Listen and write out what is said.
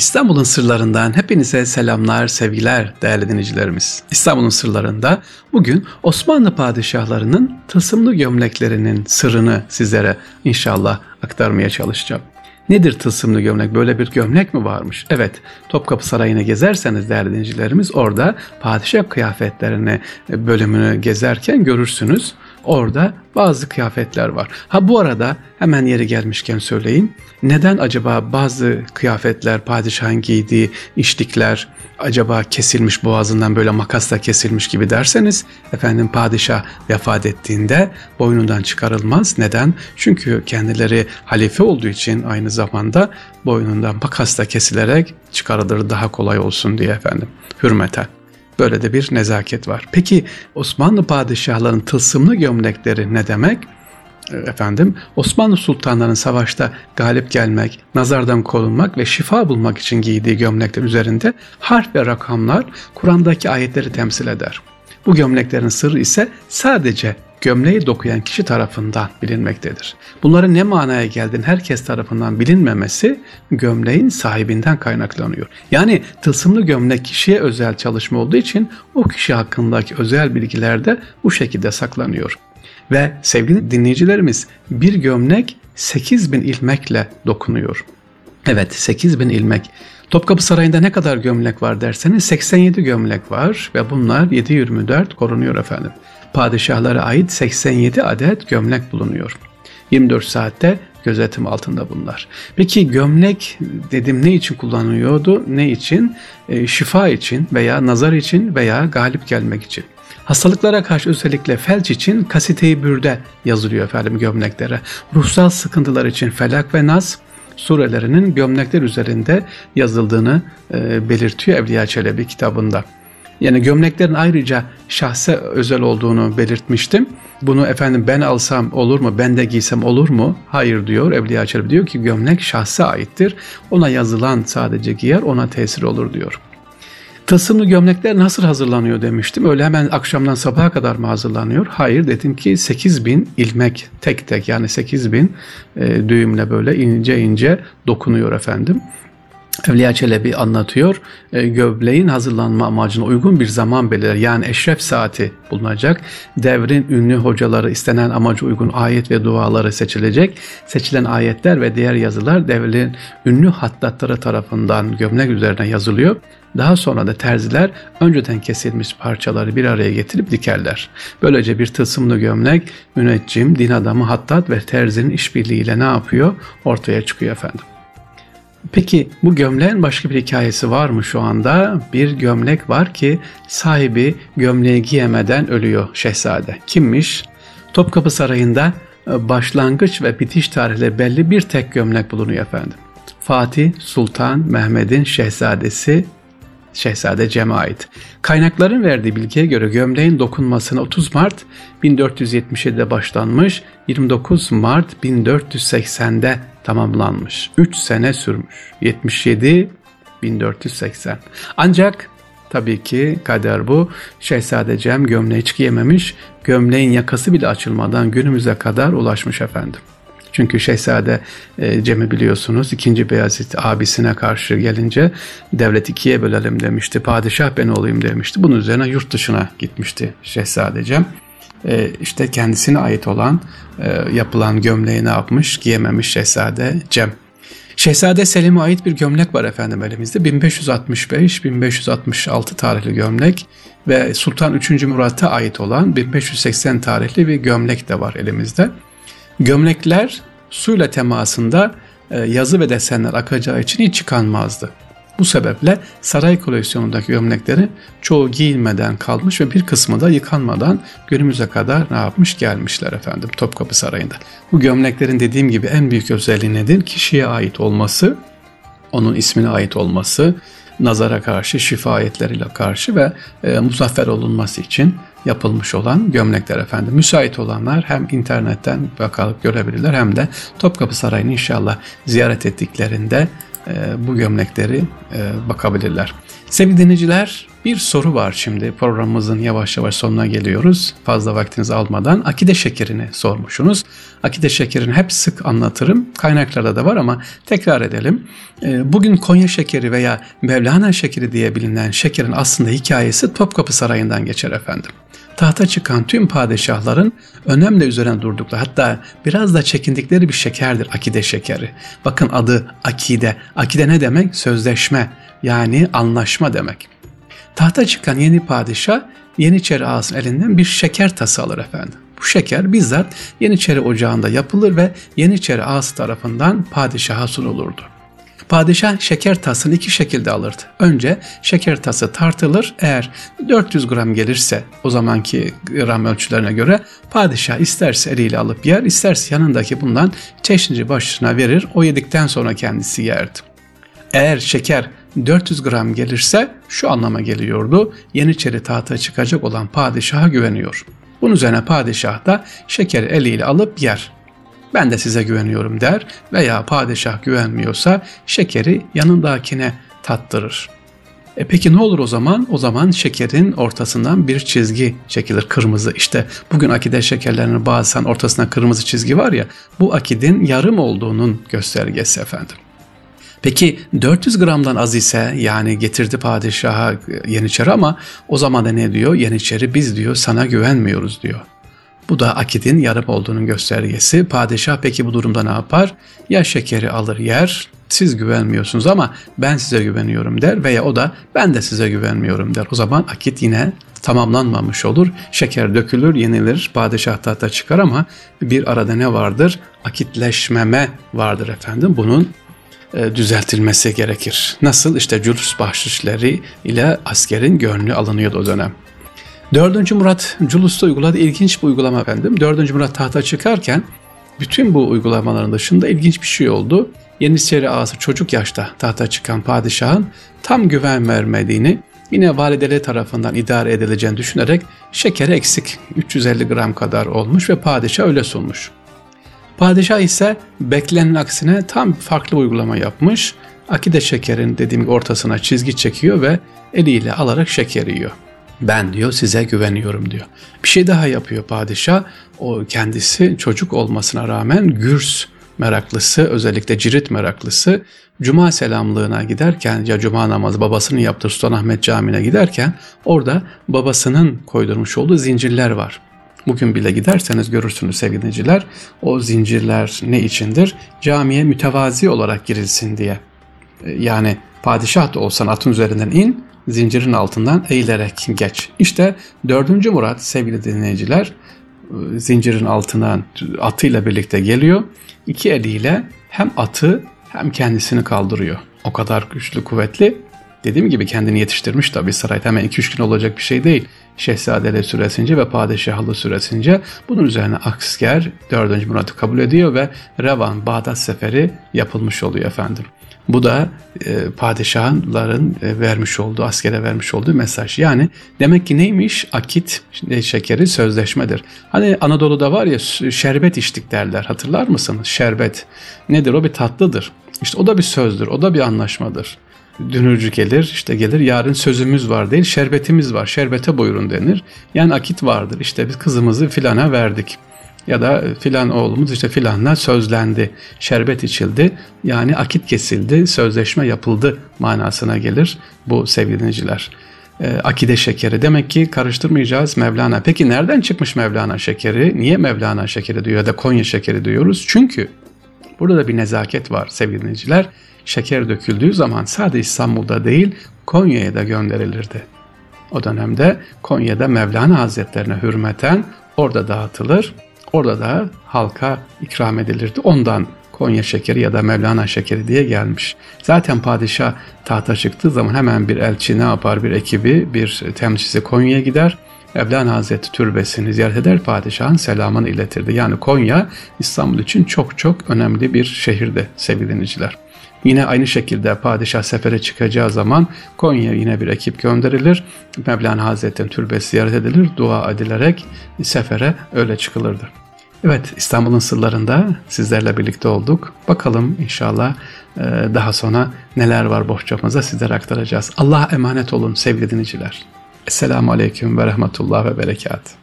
İstanbul'un sırlarından hepinize selamlar, sevgiler değerli dinleyicilerimiz. İstanbul'un sırlarında bugün Osmanlı padişahlarının tılsımlı gömleklerinin sırrını sizlere inşallah aktarmaya çalışacağım. Nedir tılsımlı gömlek? Böyle bir gömlek mi varmış? Evet, Topkapı Sarayı'nı gezerseniz değerli dinleyicilerimiz orada padişah kıyafetlerini bölümünü gezerken görürsünüz. Orada bazı kıyafetler var. Ha bu arada hemen yeri gelmişken söyleyeyim. Neden acaba bazı kıyafetler padişahın giydiği işlikler acaba kesilmiş boğazından böyle makasla kesilmiş gibi derseniz efendim padişah vefat ettiğinde boynundan çıkarılmaz. Neden? Çünkü kendileri halife olduğu için aynı zamanda boynundan makasla kesilerek çıkarılır daha kolay olsun diye efendim hürmeten. Böyle de bir nezaket var. Peki Osmanlı padişahlarının tılsımlı gömlekleri ne demek? E, efendim Osmanlı sultanlarının savaşta galip gelmek, nazardan korunmak ve şifa bulmak için giydiği gömlekler üzerinde harf ve rakamlar Kur'an'daki ayetleri temsil eder. Bu gömleklerin sırrı ise sadece gömleği dokuyan kişi tarafından bilinmektedir. Bunların ne manaya geldiğini herkes tarafından bilinmemesi gömleğin sahibinden kaynaklanıyor. Yani tılsımlı gömlek kişiye özel çalışma olduğu için o kişi hakkındaki özel bilgiler de bu şekilde saklanıyor. Ve sevgili dinleyicilerimiz bir gömlek 8000 ilmekle dokunuyor. Evet 8000 ilmek. Topkapı Sarayı'nda ne kadar gömlek var derseniz 87 gömlek var ve bunlar 7-24 korunuyor efendim padişahlara ait 87 adet gömlek bulunuyor. 24 saatte gözetim altında bunlar. Peki gömlek dedim ne için kullanılıyordu? Ne için? E, şifa için veya nazar için veya galip gelmek için. Hastalıklara karşı özellikle felç için kasite-i bürde yazılıyor efendim gömleklere. Ruhsal sıkıntılar için felak ve naz surelerinin gömlekler üzerinde yazıldığını e, belirtiyor Evliya Çelebi kitabında. Yani gömleklerin ayrıca şahse özel olduğunu belirtmiştim. Bunu efendim ben alsam olur mu, ben de giysem olur mu? Hayır diyor Evliya Çelebi diyor ki gömlek şahse aittir. Ona yazılan sadece giyer ona tesir olur diyor. Tılsımlı gömlekler nasıl hazırlanıyor demiştim. Öyle hemen akşamdan sabaha kadar mı hazırlanıyor? Hayır dedim ki 8 bin ilmek tek tek yani 8 bin e, düğümle böyle ince ince dokunuyor efendim. Evliya Çelebi anlatıyor. E, göbleğin hazırlanma amacına uygun bir zaman belirler. Yani eşref saati bulunacak. Devrin ünlü hocaları istenen amaca uygun ayet ve duaları seçilecek. Seçilen ayetler ve diğer yazılar devrin ünlü hattatları tarafından gömlek üzerine yazılıyor. Daha sonra da terziler önceden kesilmiş parçaları bir araya getirip dikerler. Böylece bir tılsımlı gömlek müneccim, din adamı, hattat ve terzinin işbirliğiyle ne yapıyor? Ortaya çıkıyor efendim. Peki bu gömleğin başka bir hikayesi var mı şu anda? Bir gömlek var ki sahibi gömleği giyemeden ölüyor şehzade. Kimmiş? Topkapı Sarayı'nda e, başlangıç ve bitiş tarihleri belli bir tek gömlek bulunuyor efendim. Fatih Sultan Mehmet'in şehzadesi Şehzade Cem'e ait. Kaynakların verdiği bilgiye göre gömleğin dokunmasına 30 Mart 1477'de başlanmış, 29 Mart 1480'de tamamlanmış. 3 sene sürmüş. 77 1480. Ancak tabii ki kader bu. Şehzade Cem gömleği hiç giyememiş. Gömleğin yakası bile açılmadan günümüze kadar ulaşmış efendim. Çünkü Şehzade e, Cem'i biliyorsunuz 2. Beyazıt abisine karşı gelince devlet ikiye bölelim demişti. Padişah ben olayım demişti. Bunun üzerine yurt dışına gitmişti Şehzade Cem. E, işte kendisine ait olan e, yapılan gömleği ne yapmış giyememiş Şehzade Cem. Şehzade Selim'e ait bir gömlek var efendim elimizde. 1565-1566 tarihli gömlek ve Sultan 3. Murat'a ait olan 1580 tarihli bir gömlek de var elimizde. Gömlekler suyla temasında e, yazı ve desenler akacağı için hiç çıkanmazdı. Bu sebeple saray koleksiyonundaki gömlekleri çoğu giyilmeden kalmış ve bir kısmı da yıkanmadan günümüze kadar ne yapmış gelmişler efendim Topkapı Sarayı'nda. Bu gömleklerin dediğim gibi en büyük özelliği nedir? Kişiye ait olması, onun ismine ait olması, nazara karşı, şifa ayetleriyle karşı ve e, muzaffer olunması için yapılmış olan gömlekler efendim. Müsait olanlar hem internetten bakarak görebilirler hem de Topkapı Sarayı'nı inşallah ziyaret ettiklerinde bu gömlekleri e, bakabilirler. Sevgili dinleyiciler Bir soru var şimdi programımızın yavaş yavaş sonuna geliyoruz. Fazla vaktinizi almadan akide şekerini sormuşsunuz. Akide şekerini hep sık anlatırım. Kaynaklarda da var ama tekrar edelim. Ee, bugün Konya şekeri veya Mevlana şekeri diye bilinen şekerin aslında hikayesi Topkapı Sarayı'ndan geçer efendim tahta çıkan tüm padişahların önemli üzerine durdukları hatta biraz da çekindikleri bir şekerdir akide şekeri. Bakın adı akide. Akide ne demek? Sözleşme yani anlaşma demek. Tahta çıkan yeni padişah Yeniçeri ağasının elinden bir şeker tası alır efendim. Bu şeker bizzat Yeniçeri ocağında yapılır ve Yeniçeri ağası tarafından padişaha sunulurdu. Padişah şeker tasını iki şekilde alırdı. Önce şeker tası tartılır. Eğer 400 gram gelirse o zamanki gram ölçülerine göre padişah isterse eliyle alıp yer, isterse yanındaki bundan çeşnici başına verir. O yedikten sonra kendisi yerdi. Eğer şeker 400 gram gelirse şu anlama geliyordu. Yeniçeri tahta çıkacak olan padişaha güveniyor. Bunun üzerine padişah da şekeri eliyle alıp yer ben de size güveniyorum der veya padişah güvenmiyorsa şekeri yanındakine tattırır. E peki ne olur o zaman? O zaman şekerin ortasından bir çizgi çekilir kırmızı. İşte bugün akide şekerlerinin bazen ortasına kırmızı çizgi var ya bu akidin yarım olduğunun göstergesi efendim. Peki 400 gramdan az ise yani getirdi padişaha Yeniçeri ama o zaman da ne diyor? Yeniçeri biz diyor sana güvenmiyoruz diyor. Bu da akidin yarım olduğunun göstergesi. Padişah peki bu durumda ne yapar? Ya şekeri alır yer, siz güvenmiyorsunuz ama ben size güveniyorum der veya o da ben de size güvenmiyorum der. O zaman akit yine tamamlanmamış olur. Şeker dökülür, yenilir, padişah tahta çıkar ama bir arada ne vardır? Akitleşmeme vardır efendim. Bunun e, düzeltilmesi gerekir. Nasıl? İşte cülüs bahşişleri ile askerin gönlü alınıyordu o dönem. 4. Murat Culus'ta uyguladığı ilginç bir uygulama efendim. 4. Murat tahta çıkarken bütün bu uygulamaların dışında ilginç bir şey oldu. Yeniçeri ağası çocuk yaşta tahta çıkan padişahın tam güven vermediğini yine valideleri tarafından idare edileceğini düşünerek şekeri eksik 350 gram kadar olmuş ve padişah öyle sunmuş. Padişah ise beklenenin aksine tam farklı uygulama yapmış. Akide şekerin dediğim gibi ortasına çizgi çekiyor ve eliyle alarak şeker yiyor. Ben diyor size güveniyorum diyor. Bir şey daha yapıyor padişah. O kendisi çocuk olmasına rağmen gürs meraklısı, özellikle cirit meraklısı cuma selamlığına giderken ya cuma namazı babasının yaptığı Sultanahmet Camii'ne giderken orada babasının koydurmuş olduğu zincirler var. Bugün bile giderseniz görürsünüz sevgili O zincirler ne içindir? Camiye mütevazi olarak girilsin diye. Yani padişah da olsan atın üzerinden in, zincirin altından eğilerek geç. İşte 4. Murat sevgili dinleyiciler zincirin altından atıyla birlikte geliyor. İki eliyle hem atı hem kendisini kaldırıyor. O kadar güçlü, kuvvetli. Dediğim gibi kendini yetiştirmiş tabi sarayda hemen 2-3 gün olacak bir şey değil. Şehzadeli süresince ve padişahlı süresince bunun üzerine asker 4. Murat'ı kabul ediyor ve Revan Bağdat seferi yapılmış oluyor efendim. Bu da e, padişahların e, vermiş olduğu, askere vermiş olduğu mesaj. Yani demek ki neymiş? Akit e, şekeri sözleşmedir. Hani Anadolu'da var ya şerbet içtik derler. Hatırlar mısınız? Şerbet. Nedir? O bir tatlıdır. İşte o da bir sözdür, o da bir anlaşmadır. Dünürcü gelir, işte gelir yarın sözümüz var değil, şerbetimiz var, şerbete buyurun denir. Yani akit vardır, işte biz kızımızı filana verdik ya da filan oğlumuz işte filanla sözlendi, şerbet içildi. Yani akit kesildi, sözleşme yapıldı manasına gelir bu sevgili dinleyiciler. E, akide şekeri demek ki karıştırmayacağız Mevlana. Peki nereden çıkmış Mevlana şekeri? Niye Mevlana şekeri diyor ya da Konya şekeri diyoruz? Çünkü burada da bir nezaket var sevgili dinleyiciler. Şeker döküldüğü zaman sadece İstanbul'da değil Konya'ya da gönderilirdi. O dönemde Konya'da Mevlana Hazretlerine hürmeten orada dağıtılır Orada da halka ikram edilirdi. Ondan Konya şekeri ya da Mevlana şekeri diye gelmiş. Zaten padişah tahta çıktığı zaman hemen bir elçi ne yapar? Bir ekibi, bir temsilcisi Konya'ya gider. Mevlana Hazreti türbesini ziyaret eder padişahın selamını iletirdi. Yani Konya İstanbul için çok çok önemli bir şehirde sevgili dinleyiciler. Yine aynı şekilde padişah sefere çıkacağı zaman Konya'ya yine bir ekip gönderilir. Mevlana Hazretleri'nin türbesi ziyaret edilir, dua edilerek sefere öyle çıkılırdı. Evet İstanbul'un sırlarında sizlerle birlikte olduk. Bakalım inşallah e, daha sonra neler var bohçamıza sizlere aktaracağız. Allah'a emanet olun sevgili dinleyiciler. Esselamu Aleyküm ve Rahmetullah ve Berekat.